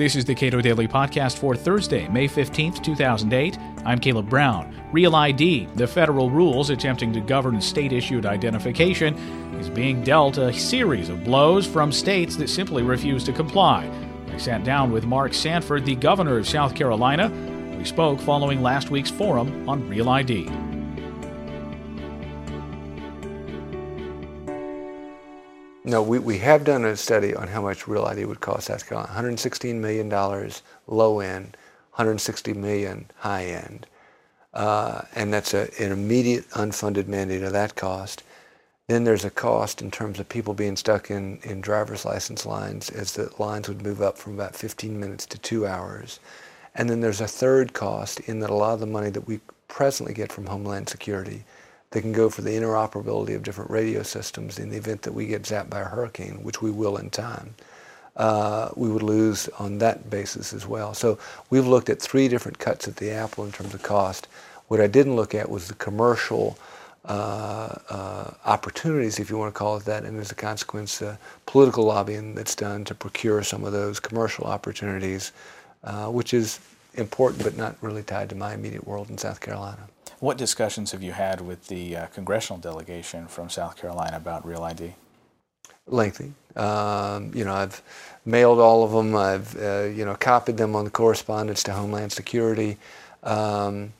This is the Cato Daily Podcast for Thursday, May 15th, 2008. I'm Caleb Brown. Real ID, the federal rules attempting to govern state issued identification, is being dealt a series of blows from states that simply refuse to comply. I sat down with Mark Sanford, the governor of South Carolina. We spoke following last week's forum on Real ID. No, we, we have done a study on how much Real ID would cost South Carolina. $116 million low end, 160 million high end. Uh, and that's a, an immediate unfunded mandate of that cost. Then there's a cost in terms of people being stuck in, in driver's license lines as the lines would move up from about 15 minutes to two hours. And then there's a third cost in that a lot of the money that we presently get from Homeland Security they can go for the interoperability of different radio systems in the event that we get zapped by a hurricane, which we will in time. Uh, we would lose on that basis as well. So we've looked at three different cuts at the apple in terms of cost. What I didn't look at was the commercial uh, uh, opportunities, if you want to call it that, and as a consequence, uh, political lobbying that's done to procure some of those commercial opportunities, uh, which is important but not really tied to my immediate world in South Carolina. What discussions have you had with the uh, congressional delegation from South Carolina about Real ID? Lengthy. Um, you know, I've mailed all of them. I've uh, you know copied them on the correspondence to Homeland Security. Um,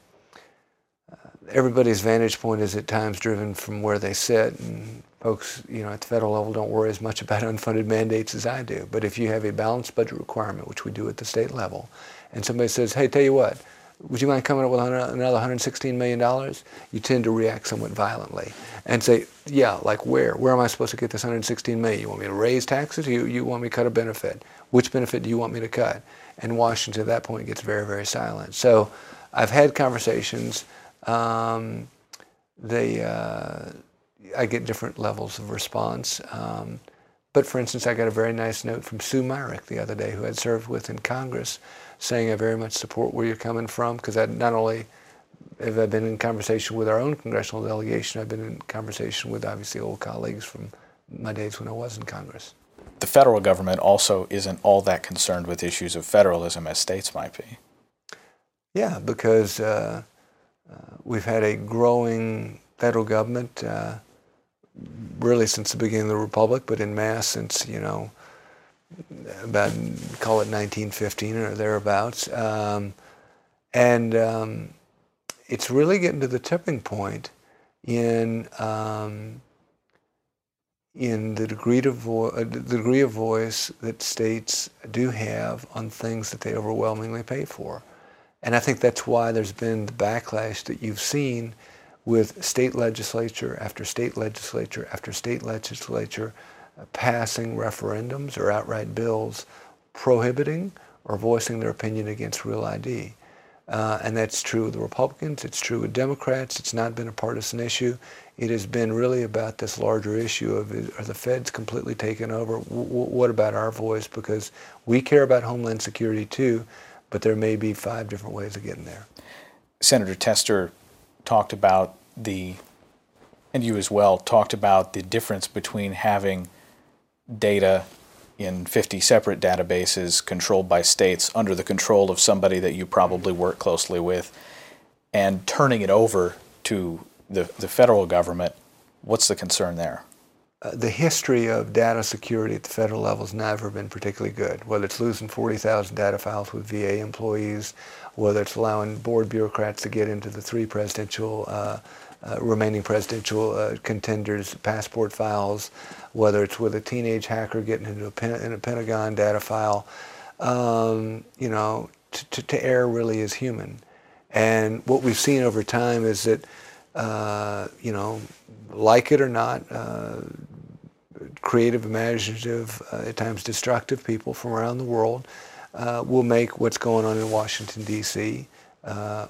everybody's vantage point is at times driven from where they sit, and folks, you know, at the federal level don't worry as much about unfunded mandates as I do. But if you have a balanced budget requirement, which we do at the state level, and somebody says, "Hey, tell you what." Would you mind coming up with another $116 million? You tend to react somewhat violently and say, yeah, like where? Where am I supposed to get this 116 million? You want me to raise taxes? You, you want me to cut a benefit? Which benefit do you want me to cut? And Washington at that point gets very, very silent. So I've had conversations. Um, they, uh, I get different levels of response. Um, but for instance, I got a very nice note from Sue Myrick the other day, who had served with in Congress, saying I very much support where you're coming from, because I not only have I been in conversation with our own congressional delegation, I've been in conversation with obviously old colleagues from my days when I was in Congress. The federal government also isn't all that concerned with issues of federalism as states might be. Yeah, because uh, uh, we've had a growing federal government. Uh, really since the beginning of the republic, but in mass since you know about call it 1915 or thereabouts, um, and um, it's really getting to the tipping point in um, in the degree of vo- uh, the degree of voice that states do have on things that they overwhelmingly pay for, and I think that's why there's been the backlash that you've seen with state legislature after state legislature after state legislature uh, passing referendums or outright bills prohibiting or voicing their opinion against real ID. Uh, and that's true with the Republicans, it's true with Democrats, it's not been a partisan issue. It has been really about this larger issue of are the feds completely taken over? W- what about our voice? Because we care about Homeland Security too, but there may be five different ways of getting there. Senator Tester talked about the, and you as well, talked about the difference between having data in 50 separate databases controlled by states under the control of somebody that you probably work closely with and turning it over to the, the federal government. What's the concern there? Uh, the history of data security at the federal level has never been particularly good, whether it's losing 40,000 data files with VA employees, whether it's allowing board bureaucrats to get into the three presidential uh, uh, remaining presidential uh, contenders' passport files, whether it's with a teenage hacker getting into a, pen, in a Pentagon data file. Um, you know, to, to err really is human. And what we've seen over time is that, uh, you know, like it or not, uh, creative, imaginative, uh, at times destructive people from around the world uh, will make what's going on in Washington, D.C.,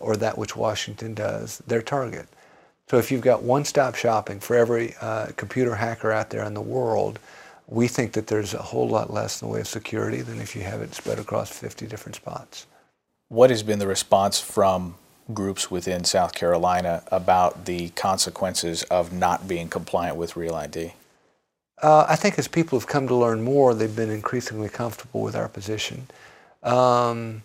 or that which Washington does, their target. So if you've got one-stop shopping for every uh, computer hacker out there in the world, we think that there's a whole lot less in the way of security than if you have it spread across 50 different spots. What has been the response from groups within South Carolina about the consequences of not being compliant with Real ID? Uh, I think as people have come to learn more, they've been increasingly comfortable with our position. Um,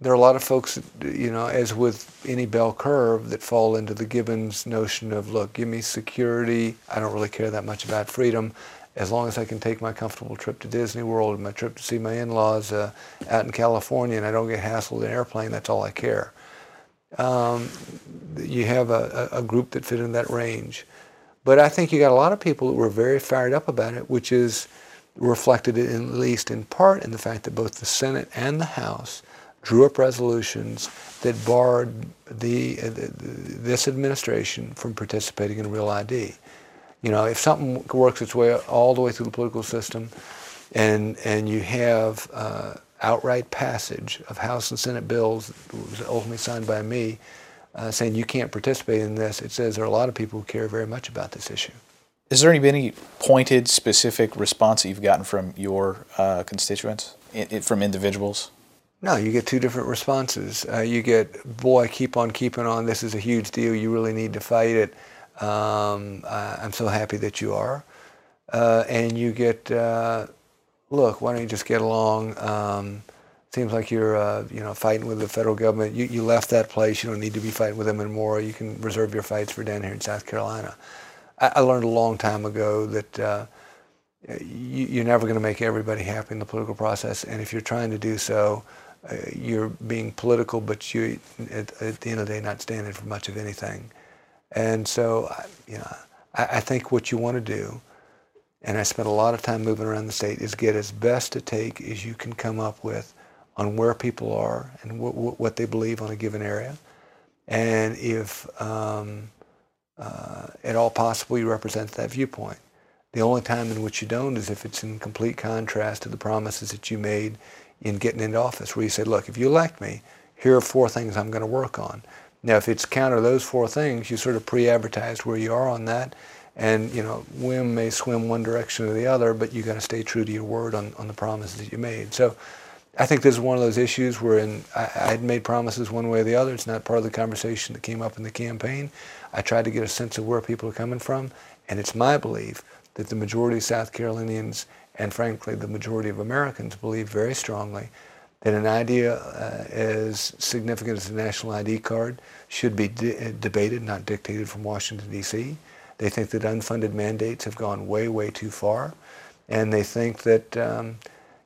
there are a lot of folks, you know, as with any bell curve, that fall into the Gibbons notion of, look, give me security. I don't really care that much about freedom. As long as I can take my comfortable trip to Disney World and my trip to see my in-laws uh, out in California and I don't get hassled in an airplane, that's all I care. Um, you have a, a group that fit in that range. But I think you got a lot of people that were very fired up about it, which is reflected in, at least in part in the fact that both the Senate and the House drew up resolutions that barred the, uh, this administration from participating in Real ID. You know, if something works its way all the way through the political system, and and you have uh, outright passage of House and Senate bills, that was ultimately signed by me, uh, saying you can't participate in this, it says there are a lot of people who care very much about this issue. Is there been any pointed, specific response that you've gotten from your uh, constituents, it, it, from individuals? No, you get two different responses. Uh, you get, boy, keep on keeping on. This is a huge deal. You really need to fight it. Um, I'm so happy that you are. Uh, and you get, uh, look, why don't you just get along? Um, seems like you're, uh, you know, fighting with the federal government. You, you left that place. You don't need to be fighting with them anymore. You can reserve your fights for down here in South Carolina. I, I learned a long time ago that uh, you, you're never going to make everybody happy in the political process. And if you're trying to do so, uh, you're being political, but you, at, at, the end of the day, not standing for much of anything. And so, you know, I, I think what you want to do, and I spent a lot of time moving around the state, is get as best a take as you can come up with on where people are and what they believe on a given area. And if um, uh, at all possible you represent that viewpoint. The only time in which you don't is if it's in complete contrast to the promises that you made in getting into office, where you said, look, if you elect me, here are four things I'm going to work on. Now, if it's counter those four things, you sort of pre-advertised where you are on that, and you know, whim may swim one direction or the other, but you've got to stay true to your word on, on the promises that you made. So, I think this is one of those issues where in, I, I had made promises one way or the other. It's not part of the conversation that came up in the campaign. I tried to get a sense of where people are coming from, and it's my belief that the majority of South Carolinians and frankly the majority of Americans believe very strongly that an idea uh, as significant as the national ID card should be de- debated, not dictated from Washington, D.C. They think that unfunded mandates have gone way, way too far. And they think that um,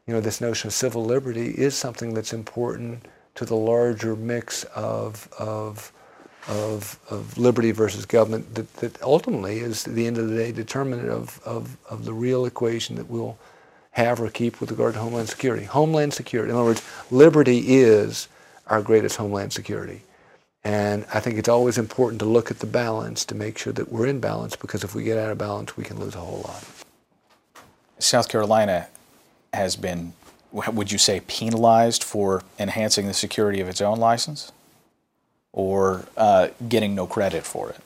you know, this notion of civil liberty is something that's important to the larger mix of, of, of, of liberty versus government that, that ultimately is, at the end of the day, determinant of, of, of the real equation that we'll have or keep with regard to Homeland Security. Homeland Security, in other words, liberty is our greatest Homeland Security. And I think it's always important to look at the balance to make sure that we're in balance because if we get out of balance, we can lose a whole lot. South Carolina has been, would you say, penalized for enhancing the security of its own license or uh, getting no credit for it?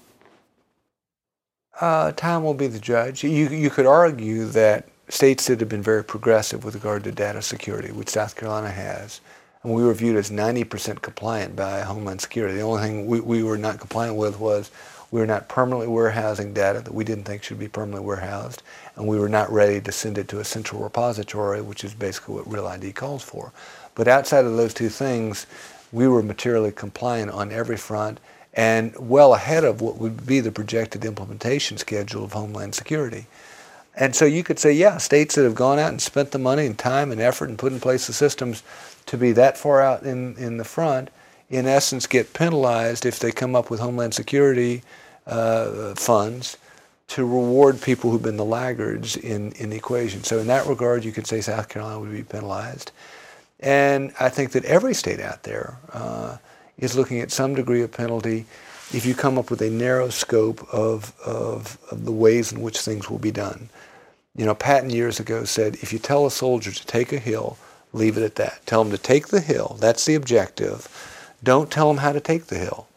Uh, time will be the judge. You, you could argue that states that have been very progressive with regard to data security, which South Carolina has, and we were viewed as 90% compliant by Homeland Security. The only thing we, we were not compliant with was we were not permanently warehousing data that we didn't think should be permanently warehoused, and we were not ready to send it to a central repository, which is basically what Real ID calls for. But outside of those two things, we were materially compliant on every front and well ahead of what would be the projected implementation schedule of Homeland Security. And so you could say, yeah, states that have gone out and spent the money and time and effort and put in place the systems to be that far out in, in the front in essence, get penalized if they come up with Homeland Security uh, funds to reward people who've been the laggards in, in the equation. So in that regard, you could say South Carolina would be penalized. And I think that every state out there uh, is looking at some degree of penalty if you come up with a narrow scope of, of, of the ways in which things will be done. You know, Patton years ago said, if you tell a soldier to take a hill, leave it at that. Tell him to take the hill. That's the objective don't tell them how to take the hill.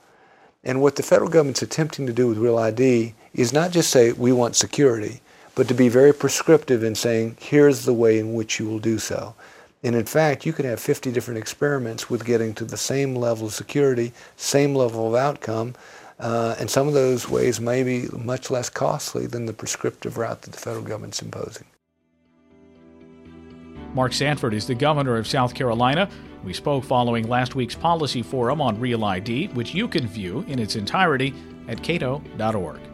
And what the federal government's attempting to do with Real ID is not just say, we want security, but to be very prescriptive in saying, here's the way in which you will do so. And in fact, you could have 50 different experiments with getting to the same level of security, same level of outcome, uh, and some of those ways may be much less costly than the prescriptive route that the federal government's imposing. Mark Sanford is the governor of South Carolina. We spoke following last week's policy forum on Real ID, which you can view in its entirety at cato.org.